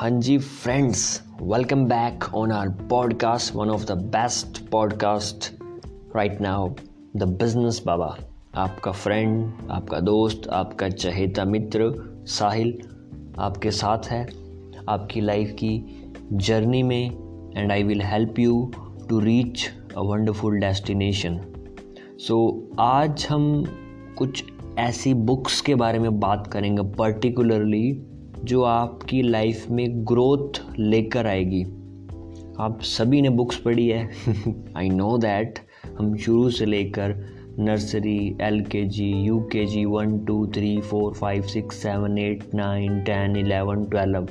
हाँ जी friends welcome back on our podcast one of the best podcast right now the business Baba आपका friend आपका दोस्त, आपका चहेता मित्र, साहिल आपके साथ है, आपकी लाइफ की जर्नी में and I will help you to reach a wonderful destination so आज हम कुछ ऐसी बुक्स के बारे में बात करेंगे पर्टिकुलरली जो आपकी लाइफ में ग्रोथ लेकर आएगी। आप सभी ने बुक्स पढ़ी है। आई नो दैट हम शुरू से लेकर nursery L K G U K G one two three four five six seven eight nine ten eleven twelve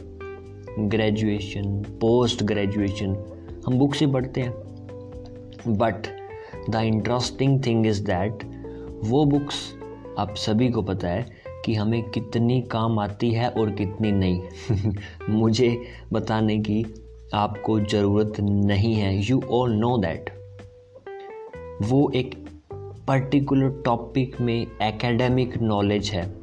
graduation post graduation हम बुक्स ही पढ़ते हैं। But the interesting thing is that वो books आप सभी को पता है कि हमें कितनी काम आती है और कितनी नहीं। मुझे बताने की आपको ज़रूरत नहीं है। यू ऑल नो दैट वो एक पर्टिकुलर टॉपिक में एकेडमिक नॉलेज है।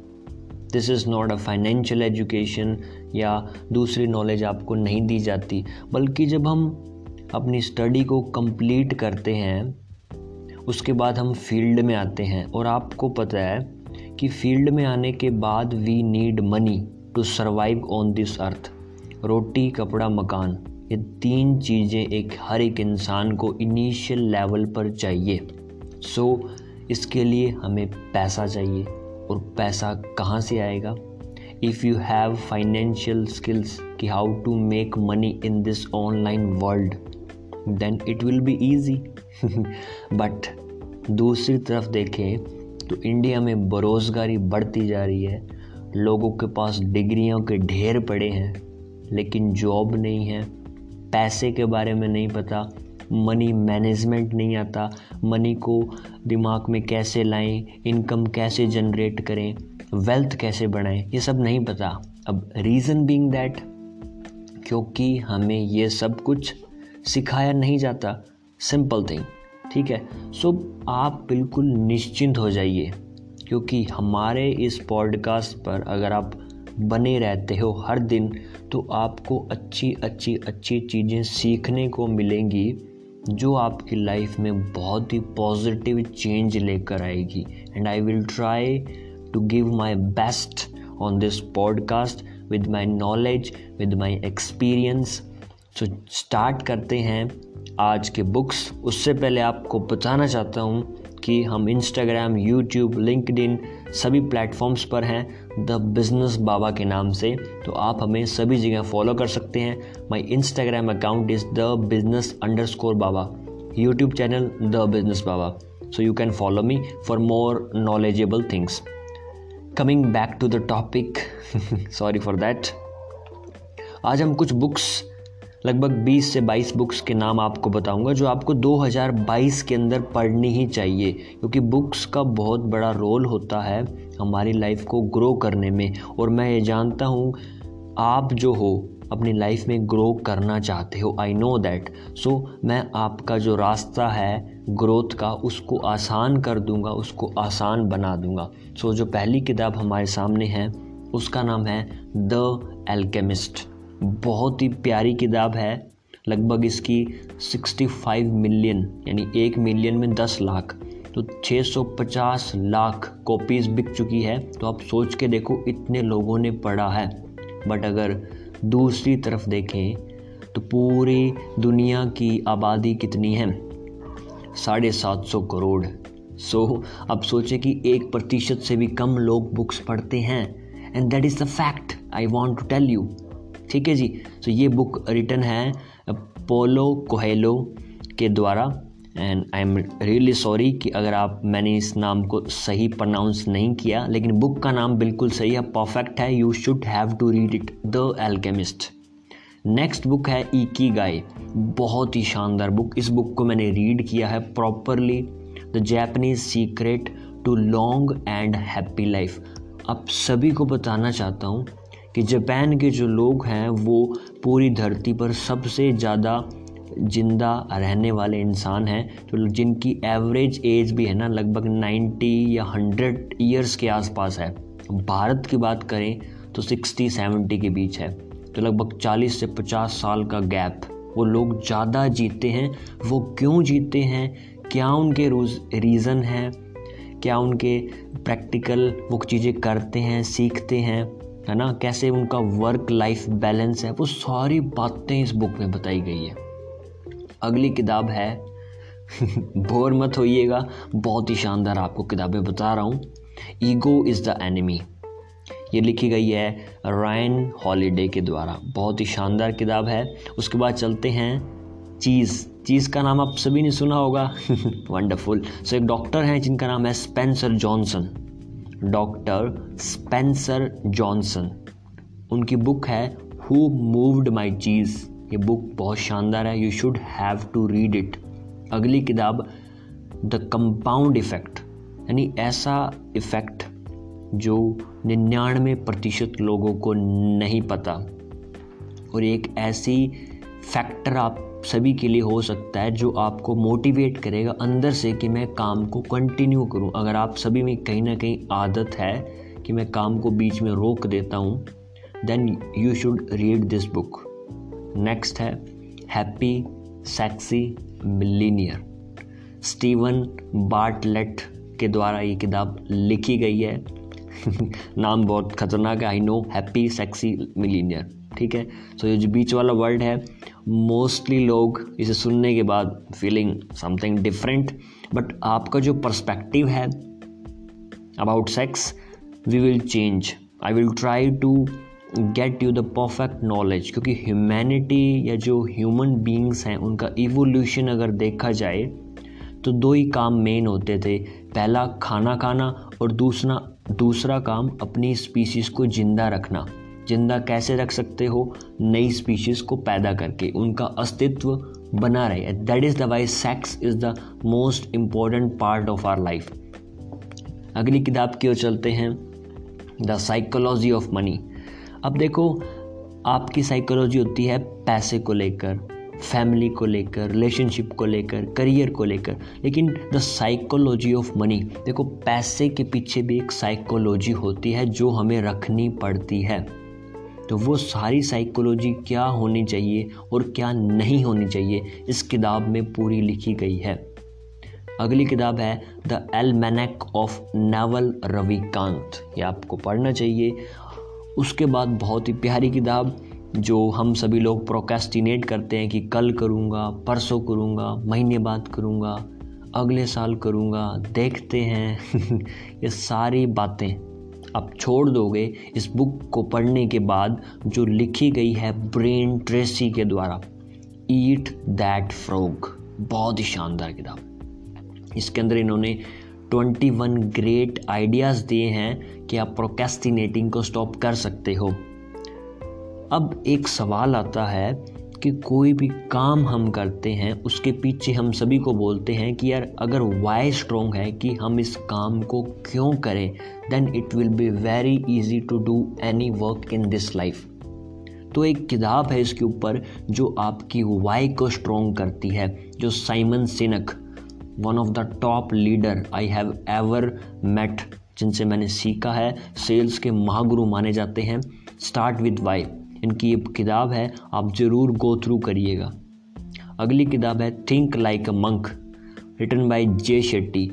This is not a financial education या दूसरी नॉलेज आपको नहीं दी जाती। बल्कि जब हम अपनी स्टडी को कंप्लीट करते हैं, उसके बाद हम फ़ील्ड में आते हैं और आपको पता है कि फ़ील्ड में आने के बाद we need money to survive on this earth रोटी कपड़ा मकान ये तीन चीज़ें एक हर एक इंसान को इनिशियल लेवल पर चाहिए। सो so, इसके लिए हमें पैसा चाहिए। और पैसा कहाँ से आएगा? If you have financial skills कि how to make money in this online world then it will be easy but दूसरी तरफ़ देखें तो इंडिया में बेरोज़गारी बढ़ती जा रही है। लोगों के पास डिग्रियों के ढेर पड़े हैं, लेकिन जॉब नहीं है। पैसे के बारे में नहीं पता मनी मैनेजमेंट नहीं आता। मनी को दिमाग में कैसे लाएँ इनकम कैसे जनरेट करें वेल्थ कैसे बढ़ाएँ ये सब नहीं पता। अब रीज़न बीइंग दैट क्योंकि हमें ये सब कुछ सिखाया नहीं जाता। सिंपल थिंग ठीक है? सो आप बिल्कुल निश्चिंत हो जाइए, क्योंकि हमारे इस पॉडकास्ट पर अगर आप बने रहते हो हर दिन तो आपको अच्छी अच्छी अच्छी चीज़ें सीखने को मिलेंगी, जो आपकी लाइफ में बहुत ही पॉजिटिव चेंज लेकर आएगी। And I will try to give my best on this podcast with my knowledge with my experience so start करते हैं। आज के बुक्स उससे पहले आपको बताना चाहता हूँ कि हम इंस्टाग्राम यूट्यूब लिंकड सभी प्लेटफॉर्म्स पर हैं द बिज़नेस बाबा के नाम से। तो आप हमें सभी जगह फॉलो कर सकते हैं। My Instagram account is the business underscore Baba YouTube channel the business Baba so you can follow me for more knowledgeable things coming back to the topic sorry for that आज हम कुछ books लगभग 20 से 22 books के नाम आपको बताऊँगा जो आपको 2022 के अंदर पढ़नी ही चाहिए। क्योंकि बुक्स का बहुत बड़ा रोल होता है हमारी लाइफ को ग्रो करने में। और मैं ये जानता हूँ आप जो हो अपनी लाइफ में ग्रो करना चाहते हो आई नो दैट सो मैं आपका जो रास्ता है ग्रोथ का उसको आसान कर दूँगा उसको आसान बना दूँगा। सो so, जो पहली किताब हमारे सामने है उसका नाम है द एल्केमिस्ट बहुत ही प्यारी किताब है। लगभग इसकी 65 मिलियन यानी एक मिलियन में 10 लाख तो 650 लाख कॉपीज़ बिक चुकी है। तो आप सोच के देखो इतने लोगों ने पढ़ा है। बट अगर दूसरी तरफ़ देखें तो पूरी दुनिया की आबादी कितनी है? साढ़े सात सौ करोड़। सो so, अब सोचें कि एक प्रतिशत से भी कम लोग बुक्स पढ़ते हैं। And that is the fact I want to tell you ठीक है जी? तो ये बुक रिटर्न है पोलो कोहेलो के द्वारा। And I am really sorry कि अगर आप, मैंने इस नाम को सही प्रोनाउंस नहीं किया, लेकिन बुक का नाम बिल्कुल सही है परफेक्ट है you should have to read it the Alchemist next book है ई की गाय बहुत ही शानदार बुक इस बुक को मैंने रीड किया है properly the Japanese secret to long and happy life आप सभी को बताना चाहता हूँ कि जापान के जो लोग हैं, वो पूरी धरती पर सबसे ज़्यादा ज़िंदा रहने वाले इंसान हैं तो जिनकी एवरेज एज भी है ना, लगभग 90 या 100 ईयर्स के आसपास है। भारत की बात करें तो 60 70 के बीच है। तो लगभग 40 से 50 साल का गैप। वो लोग ज़्यादा जीते हैं। वो क्यों जीते हैं? क्या उनके रीज़न हैं? क्या उनके प्रैक्टिकल वो चीज़ें करते हैं, सीखते हैं? है ना? कैसे उनका वर्क लाइफ बैलेंस है? वो सारी बातें इस बुक में बताई गई है। अगली किताब है। बोर मत होइएगा। बहुत ही शानदार आपको किताबें बता रहा हूँ। ईगो इज़ द एनिमी ये लिखी गई है रायन हॉलीडे के द्वारा। बहुत ही शानदार किताब है। उसके बाद चलते हैं चीज़। चीज़ का नाम आप सभी ने सुना होगा। वंडरफुल सो एक डॉक्टर हैं जिनका नाम है Spencer Johnson doctor Spencer Johnson. उनकी बुक है हु मूव्ड माई चीज़ ये बुक बहुत शानदार है you should have to read it अगली किताब द कंपाउंड इफ़ेक्ट यानी ऐसा इफ़ेक्ट जो निन्यानवे प्रतिशत लोगों को नहीं पता। और एक ऐसी फैक्टर आप सभी के लिए हो सकता है, जो आपको मोटिवेट करेगा अंदर से कि मैं काम को कंटिन्यू करूँ। अगर आप सभी में कहीं ना कहीं आदत है कि मैं काम को बीच में रोक देता हूँ then you should read this book next है happy sexy millionaire Steven Bartlett के द्वारा ये किताब लिखी गई है। नाम बहुत खतरनाक है I know happy sexy millionaire ठीक है? सो ये जो बीच वाला वर्ड है मोस्टली लोग इसे सुनने के बाद फीलिंग समथिंग डिफरेंट बट आपका जो पर्सपेक्टिव है about sex we will change I will try to get you the perfect knowledge क्योंकि ह्यूमैनिटी या जो ह्यूमन बींग्स हैं, उनका इवोल्यूशन अगर देखा जाए तो दो ही काम मेन होते थे। पहला खाना खाना और दूसरा दूसरा काम अपनी स्पीशीज़ को ज़िंदा रखना। ज़िंदा कैसे रख सकते हो? नई स्पीशीज़ को पैदा करके उनका अस्तित्व बना रहे। That is the why sex is the most important part of our life अगली किताब की ओर चलते हैं। द साइकोलॉजी ऑफ़ मनी अब देखो, आपकी साइकोलॉजी होती है पैसे को लेकर फैमिली को लेकर रिलेशनशिप को लेकर करियर को लेकर। लेकिन द साइकोलॉजी ऑफ़ मनी देखो, पैसे के पीछे भी एक साइकोलॉजी होती है जो हमें रखनी पड़ती है। तो वो सारी साइकोलॉजी क्या होनी चाहिए और क्या नहीं होनी चाहिए, इस किताब में पूरी लिखी गई है। अगली किताब है the Almanack of Naval Ravikant ये आपको पढ़ना चाहिए। उसके बाद बहुत ही प्यारी किताब, जो हम सभी लोग प्रोकेस्टिनेट करते हैं कि कल करूँगा, परसों करूँगा, महीने बाद करूँगा, अगले साल करूँगा, देखते हैं। ये सारी बातें आप छोड़ दोगे इस बुक को पढ़ने के बाद जो लिखी गई है ब्रेन ट्रेसी के द्वारा। ईट दैट फ्रॉग बहुत ही शानदार किताब। इसके अंदर इन्होंने 21 ग्रेट आइडियाज़ दिए हैं कि आप प्रोकेस्टिनेटिंग को स्टॉप कर सकते हो। अब एक सवाल आता है कि कोई भी काम हम करते हैं, उसके पीछे हम सभी को बोलते हैं कि यार, अगर वाई स्ट्रोंग है कि हम इस काम को क्यों करें then it will be very easy to do any work in this life तो एक किताब है इसके ऊपर जो आपकी वाई को स्ट्रोंग करती है, जो Simon Sinek one of the top leader I have ever met जिनसे मैंने सीखा है सेल्स के महागुरु माने जाते हैं। स्टार्ट विद वाई इनकी ये किताब है, आप ज़रूर गो थ्रू करिएगा। अगली किताब है think like a monk written by Jay Shetty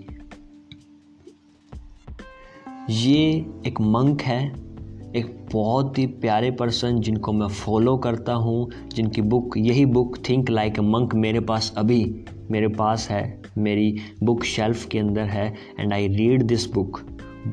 ये एक मंक है, एक बहुत ही प्यारे पर्सन जिनको मैं फॉलो करता हूँ, जिनकी बुक यही book think like a monk मेरे पास अभी मेरे पास है, मेरी बुक शेल्फ के अंदर है and I read this book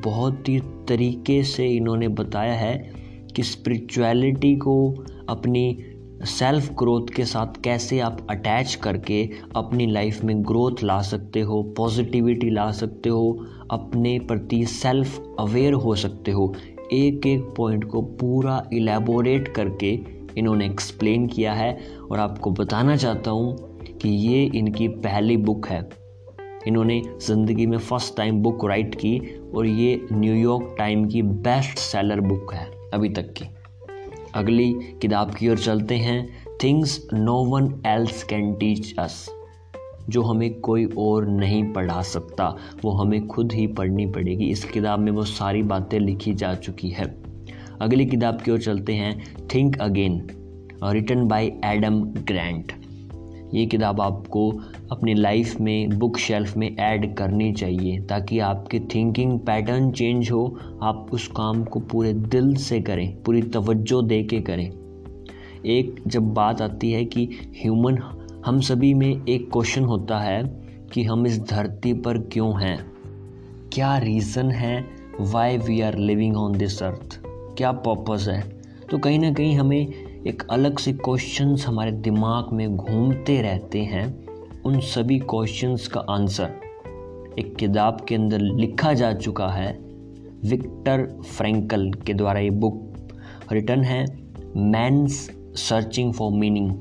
बहुत ही तरीके से इन्होंने बताया है कि स्पिरिचुअलिटी को अपनी सेल्फ ग्रोथ के साथ कैसे आप अटैच करके अपनी लाइफ में ग्रोथ ला सकते हो पॉजिटिविटी ला सकते हो, अपने प्रति सेल्फ अवेयर हो सकते हो। एक एक पॉइंट को पूरा इलेबोरेट करके इन्होंने एक्सप्लेन किया है और आपको बताना चाहता हूँ कि ये इनकी पहली बुक है। इन्होंने ज़िंदगी में फ़र्स्ट टाइम बुक राइट की और ये न्यूयॉर्क टाइम की बेस्ट सेलर बुक है। अभी तक की। अगली किताब की ओर चलते हैं। Things no one else can teach us जो हमें कोई और नहीं पढ़ा सकता, वो हमें खुद ही पढ़नी पड़ेगी। इस किताब में वो सारी बातें लिखी जा चुकी है। अगली किताब की ओर चलते हैं। Think again written by Adam Grant ये किताब आपको अपनी लाइफ में बुक शेल्फ में ऐड करनी चाहिए, ताकि आपके थिंकिंग पैटर्न चेंज हो, आप उस काम को पूरे दिल से करें, पूरी तवज्जो दे के करें। एक जब बात आती है कि ह्यूमन हम सभी में एक क्वेश्चन होता है कि हम इस धरती पर क्यों हैं? क्या रीज़न है why we are living on this earth क्या पर्पज़ है? तो कहीं ना कहीं हमें एक अलग से क्वेश्चंस हमारे दिमाग में घूमते रहते हैं। उन सभी क्वेश्चंस का आंसर एक किताब के अंदर लिखा जा चुका है, विक्टर फ्रैंकल के द्वारा ये बुक रिटर्न है, मैंस सर्चिंग फॉर मीनिंग।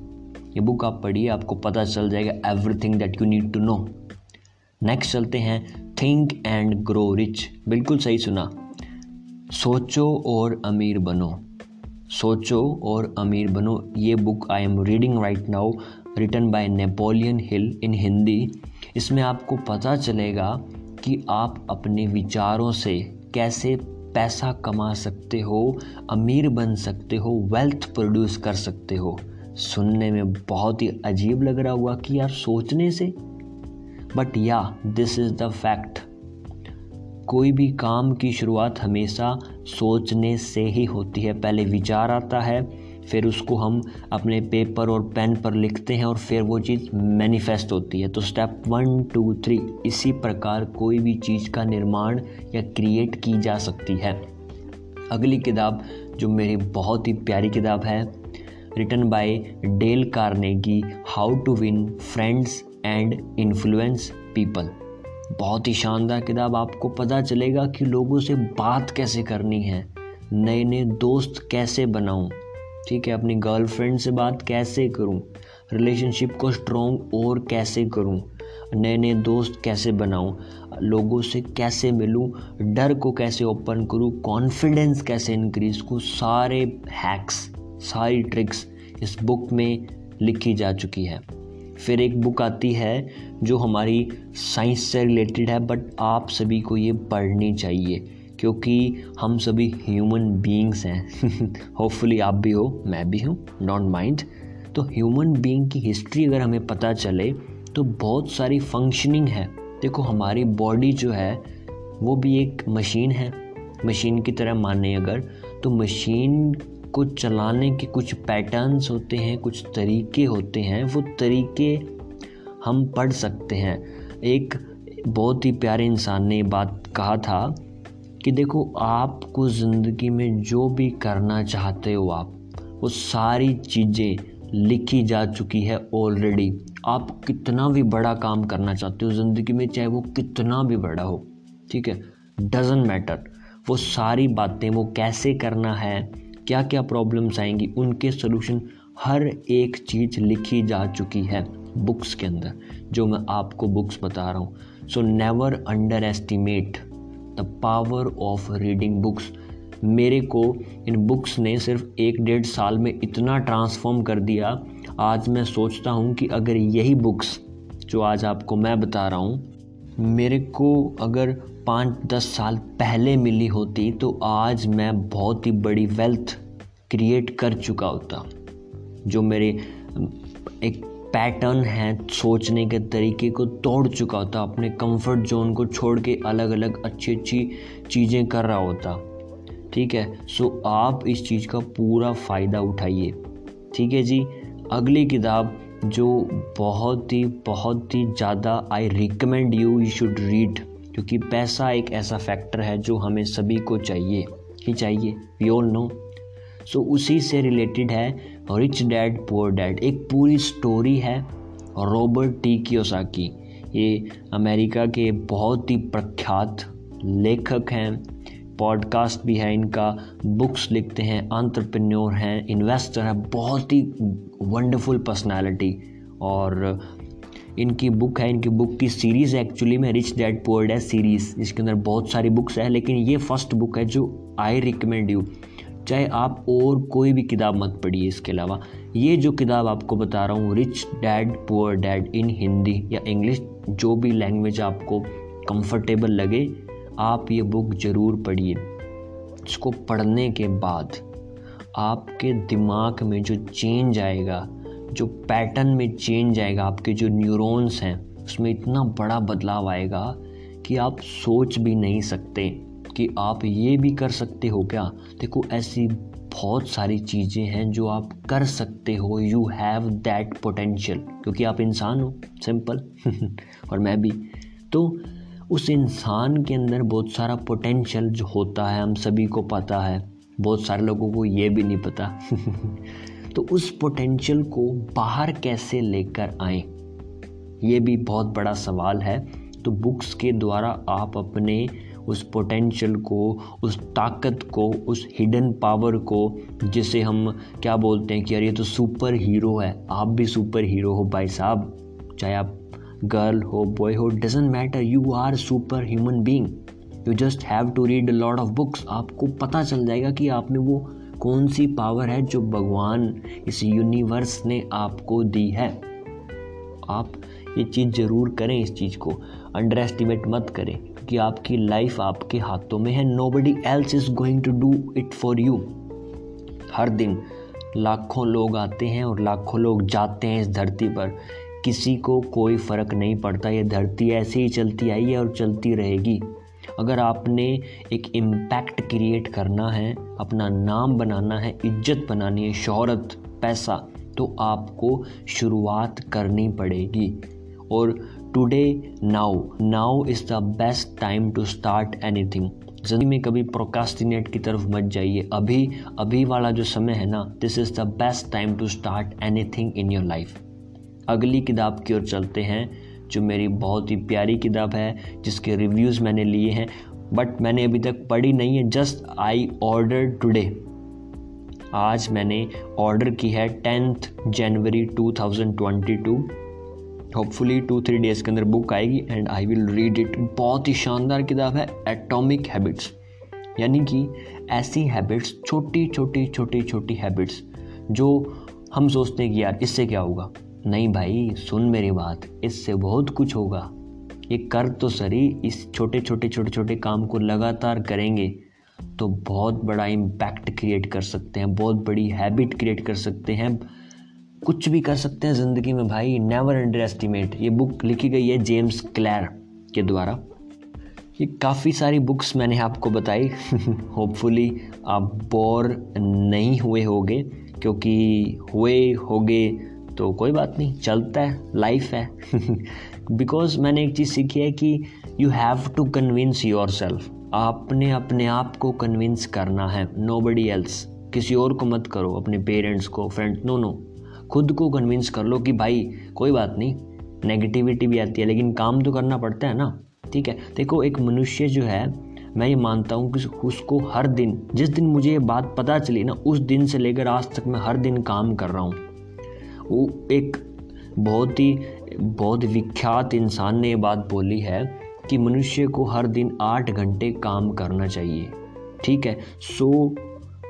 ये बुक आप पढ़िए, आपको पता चल जाएगा everything that you need to know next चलते हैं थिंक एंड ग्रो रिच बिल्कुल सही सुना। सोचो और अमीर बनो। सोचो और अमीर बनो। ये book I am reading right now written by Napoleon Hill in Hindi इसमें आपको पता चलेगा कि आप अपने विचारों से कैसे पैसा कमा सकते हो, अमीर बन सकते हो वेल्थ प्रोड्यूस कर सकते हो। सुनने में बहुत ही अजीब लग रहा हुआ कि यार सोचने से। बट या दिस इज़ द फैक्ट कोई भी काम की शुरुआत हमेशा सोचने से ही होती है। पहले विचार आता है, फिर उसको हम अपने पेपर और पेन पर लिखते हैं और फिर वो चीज़ मैनिफेस्ट होती है। तो स्टेप वन टू थ्री इसी प्रकार कोई भी चीज़ का निर्माण या क्रिएट की जा सकती है। अगली किताब, जो मेरी बहुत ही प्यारी किताब है written by Dale Carnegie how to win friends and influence people बहुत ही शानदार किताब। आपको पता चलेगा कि लोगों से बात कैसे करनी है नए नए दोस्त कैसे बनाऊँ, ठीक है? अपनी गर्लफ्रेंड से बात कैसे करूँ रिलेशनशिप को स्ट्रॉन्ग और कैसे करूँ नए नए दोस्त कैसे बनाऊँ, लोगों से कैसे मिलूं, डर को कैसे ओपन करूँ कॉन्फिडेंस कैसे इंक्रीज करूँ, सारे हैक्स सारी ट्रिक्स इस बुक में लिखी जा चुकी है। फिर एक बुक आती है जो हमारी साइंस से रिलेटेड है बट आप सभी को ये पढ़नी चाहिए, क्योंकि हम सभी ह्यूमन बीइंग्स हैं। होपफुली आप भी हो, मैं भी हूँ डोंट माइंड तो ह्यूमन बीइंग की हिस्ट्री अगर हमें पता चले तो बहुत सारी फंक्शनिंग है। देखो, हमारी बॉडी जो है, वो भी एक मशीन है। मशीन की तरह माने अगर तो मशीन को चलाने के कुछ पैटर्न्स होते हैं, कुछ तरीके होते हैं, वो तरीके हम पढ़ सकते हैं। एक बहुत ही प्यारे इंसान ने बात कहा था कि देखो, आपको ज़िंदगी में जो भी करना चाहते हो आप, वो सारी चीज़ें लिखी जा चुकी है ऑलरेडी आप कितना भी बड़ा काम करना चाहते हो ज़िंदगी में, चाहे वो कितना भी बड़ा हो, ठीक है? डजेंट मैटर वो सारी बातें, वो कैसे करना है क्या क्या प्रॉब्लम्स आएँगी, उनके सोल्यूशन हर एक चीज़ लिखी जा चुकी है बुक्स के अंदर, जो मैं आपको बुक्स बता रहा हूँ। So never underestimate the power of reading books मेरे को इन बुक्स ने सिर्फ़ एक डेढ़ साल में इतना ट्रांसफॉर्म कर दिया। आज मैं सोचता हूँ कि अगर यही बुक्स जो आज आपको मैं बता रहा हूँ, मेरे को अगर पाँच दस साल पहले मिली होती तो आज मैं बहुत ही बड़ी वेल्थ क्रिएट कर चुका होता, जो मेरे एक पैटर्न है सोचने के तरीके को तोड़ चुका होता, अपने कंफर्ट जोन को छोड़ के अलग अलग अच्छी अच्छी चीज़ें कर रहा होता। ठीक है? सो आप इस चीज़ का पूरा फ़ायदा उठाइए। ठीक है जी? अगली किताब जो बहुत ही बहुत ही ज़्यादा I recommend you you should read क्योंकि पैसा एक ऐसा फैक्टर है जो हमें सभी को चाहिए ही चाहिए। वी ऑल नो सो उसी से रिलेटेड है रिच डैड पुअर डैड एक पूरी स्टोरी है रॉबर्ट टी कियोसाकी ये अमेरिका के बहुत ही प्रख्यात लेखक हैं। पॉडकास्ट भी है इनका बुक्स लिखते हैं आंट्रप्रन्योर हैं इन्वेस्टर है। बहुत ही वंडरफुल पर्सनालिटी और इनकी बुक है, इनकी बुक की सीरीज़ एक्चुअली में rich dad poor dad series इसके अंदर बहुत सारी बुक्स है, लेकिन ये फ़र्स्ट बुक है जो आई रिकमेंड यू चाहे आप और कोई भी किताब मत पढ़िए इसके अलावा। ये जो किताब आपको बता रहा हूँ rich dad poor dad in Hindi या इंग्लिश जो भी लैंग्वेज आपको कंफर्टेबल लगे, आप ये बुक ज़रूर पढ़िए। इसको पढ़ने के बाद आपके दिमाग में जो चेंज आएगा जो पैटर्न में चेंज आएगा, आपके जो न्यूरॉन्स हैं, उसमें इतना बड़ा बदलाव आएगा कि आप सोच भी नहीं सकते कि आप ये भी कर सकते हो क्या। देखो, ऐसी बहुत सारी चीज़ें हैं जो आप कर सकते हो। यू हैव दैट पोटेंशियल क्योंकि आप इंसान हो सिंपल और मैं भी। तो उस इंसान के अंदर बहुत सारा पोटेंशियल जो होता है, हम सभी को पता है। बहुत सारे लोगों को ये भी नहीं पता। तो उस पोटेंशियल को बाहर कैसे लेकर आए? ये भी बहुत बड़ा सवाल है। तो बुक्स के द्वारा आप अपने उस पोटेंशियल को, उस ताकत को, उस हिडन पावर को, जिसे हम क्या बोलते हैं कि यार ये तो सुपर हीरो है, आप भी सुपर हीरो हो भाई साहब, चाहे आप गर्ल हो बॉय हो doesn't matter you are super human being you just have to read a lot of books आपको पता चल जाएगा कि आप में वो कौन सी पावर है जो भगवान इस यूनिवर्स ने आपको दी है? आप ये चीज़ ज़रूर करें इस चीज़ को। अंडर एस्टिमेट मत करें कि आपकी लाइफ आपके हाथों में है। Nobody else is going to do it for you हर दिन लाखों लोग आते हैं और लाखों लोग जाते हैं इस धरती पर। किसी को कोई फ़र्क नहीं पड़ता। ये धरती ऐसे ही चलती आई है और चलती रहेगी। अगर आपने एक इम्पैक्ट क्रिएट करना है, अपना नाम बनाना है, इज़्ज़त बनानी है, शहरत, पैसा तो आपको शुरुआत करनी पड़ेगी। और today now now is the best time to start anything ज़िंदगी में कभी प्रोकास्टिनेट की तरफ़ मत जाइए। अभी अभी वाला जो समय है ना this is the best time to start anything in your life अगली किताब की ओर चलते हैं। जो मेरी बहुत ही प्यारी किताब है, जिसके रिव्यूज़ मैंने लिए हैं बट मैंने अभी तक पढ़ी नहीं है जस्ट आई ऑर्डर टुडे आज मैंने ऑर्डर की है tenth January 2022 hopefully two three days के अंदर बुक आएगी and I will read it बहुत ही शानदार किताब है एटॉमिक हैबिट्स यानी कि ऐसी हैबिट्स छोटी छोटी छोटी छोटी हैबिट्स जो हम सोचते हैं कि यार इससे क्या होगा? नहीं भाई, सुन मेरी बात, इससे बहुत कुछ होगा। ये कर तो सरी, इस छोटे छोटे छोटे छोटे काम को लगातार करेंगे तो बहुत बड़ा इम्पैक्ट क्रिएट कर सकते हैं, बहुत बड़ी हैबिट क्रिएट कर सकते हैं। कुछ भी कर सकते हैं ज़िंदगी में भाई नेवर अंडर एस्टिमेट ये बुक लिखी गई है जेम्स क्लैर के द्वारा। ये काफ़ी सारी बुक्स मैंने आपको बताई। होपफुली आप बोर नहीं हुए होगे, क्योंकि हुए होगे तो कोई बात नहीं, चलता है लाइफ है। बिकॉज़ मैंने एक चीज़ सीखी है कि you have to convince your yourself अपने आप को कन्विंस करना है नो बडी एल्स किसी और को मत करो, अपने पेरेंट्स को फ्रेंड नो नो खुद को कन्विंस कर लो कि भाई, कोई बात नहीं नेगेटिविटी भी आती है, लेकिन काम तो करना पड़ता है ना। ठीक है? देखो, एक मनुष्य जो है, मैं ये मानता हूँ कि उसको हर दिन, जिस दिन मुझे ये बात पता चली ना, उस दिन से लेकर आज तक मैं हर दिन काम कर रहा हूँ। वो एक बहुत ही, बहुत विख्यात इंसान ने ये बात बोली है कि मनुष्य को हर दिन आठ घंटे काम करना चाहिए। ठीक है? सो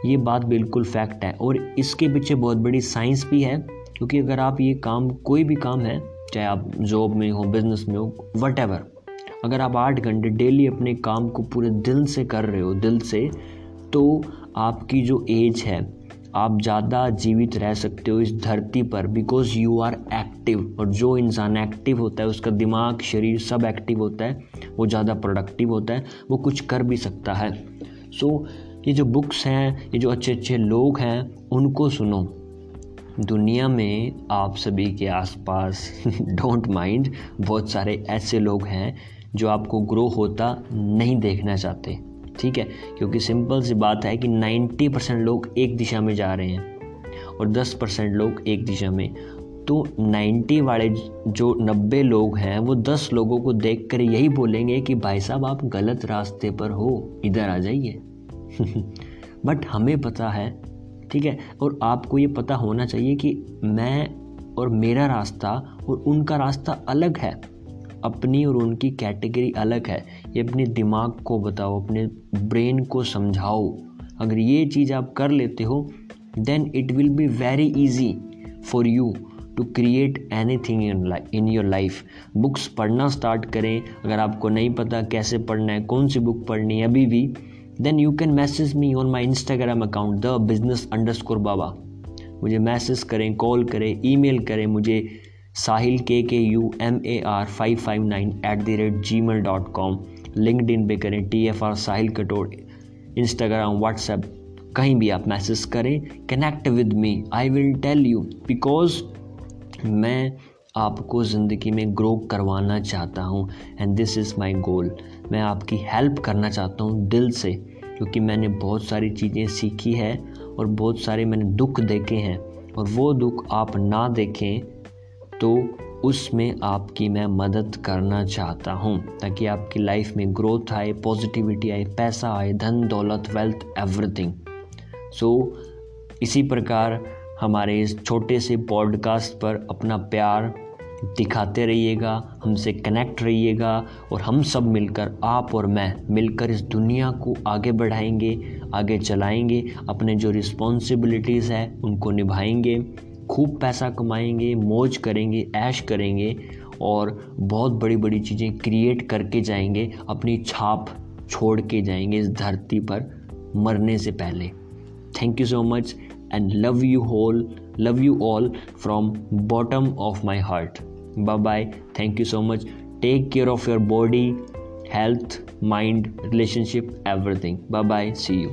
ये बात बिल्कुल फैक्ट है। और इसके पीछे बहुत बड़ी साइंस भी है, क्योंकि अगर आप ये काम, कोई भी काम है, चाहे आप जॉब में हो बिज़नेस में हो वट अगर आप आठ घंटे डेली अपने काम को पूरे दिल से कर रहे हो, दिल से तो आपकी जो एज है आप ज़्यादा जीवित रह सकते हो इस धरती पर बिकॉज़ यू आर एक्टिव और जो इंसान एक्टिव होता है उसका दिमाग शरीर सब एक्टिव होता है वो ज़्यादा प्रोडक्टिव होता है वो कुछ कर भी सकता है। सो so, ये जो बुक्स हैं ये जो अच्छे अच्छे लोग हैं उनको सुनो। दुनिया में आप सभी के आसपास डोंट माइंड बहुत सारे ऐसे लोग हैं जो आपको ग्रो होता नहीं देखना चाहते। ठीक है? क्योंकि सिंपल सी बात है कि 90 परसेंट लोग एक दिशा में जा रहे हैं और 10 परसेंट लोग एक दिशा में। तो 90 वाले जो 90 लोग हैं, वो 10 लोगों को देख कर यही बोलेंगे कि भाई साहब, आप गलत रास्ते पर हो, इधर आ जाइए। बट हमें पता है, ठीक है? और आपको ये पता होना चाहिए कि मैं और मेरा रास्ता और उनका रास्ता अलग है। अपनी और उनकी कैटेगरी अलग है। ये अपने दिमाग को बताओ, अपने ब्रेन को समझाओ। अगर ये चीज़ आप कर लेते हो then it will be very easy for you to create anything in your life books पढ़ना स्टार्ट करें। अगर आपको नहीं पता कैसे पढ़ना है, कौन सी बुक पढ़नी है अभी भी then you can message me on my Instagram account the business underscore Baba मुझे मैसेज करें कॉल करें ईमेल करें, मुझे Sahil K K U M A R five five nine eight the rate Gmail dot com LinkedIn पे करें T F R Sahil Kator Instagram WhatsApp कहीं भी आप मैसेज करें connect with me I will tell you because मैं आपको ज़िंदगी में ग्रो करवाना चाहता हूँ and this is my goal मैं आपकी हेल्प करना चाहता हूँ दिल से, क्योंकि मैंने बहुत सारी चीज़ें सीखी है, और बहुत सारे मैंने दुख देखे हैं, और वो दुख आप ना देखें तो उसमें आपकी मैं मदद करना चाहता हूँ, ताकि आपकी लाइफ में ग्रोथ आए पॉजिटिविटी आए, पैसा आए, धन, दौलत वेल्थ एवरीथिंग सो इसी प्रकार हमारे इस छोटे से पॉडकास्ट पर अपना प्यार दिखाते रहिएगा, हमसे कनेक्ट रहिएगा, और हम सब मिलकर, आप और मैं मिलकर इस दुनिया को आगे बढ़ाएँगे, आगे चलाएँगे, अपने जो रिस्पॉन्सिबिलिटीज़ है, उनको निभाएँगे। खूब पैसा कमाएँगे, मौज करेंगे, ऐश करेंगे और बहुत बड़ी बड़ी चीज़ें क्रिएट करके जाएँगे, अपनी छाप छोड़ के जाएँगे इस धरती पर मरने से पहले। Thank you so much and love you whole love you all from bottom of my heart bye bye thank you so much take care of your body health mind relationship everything bye bye see you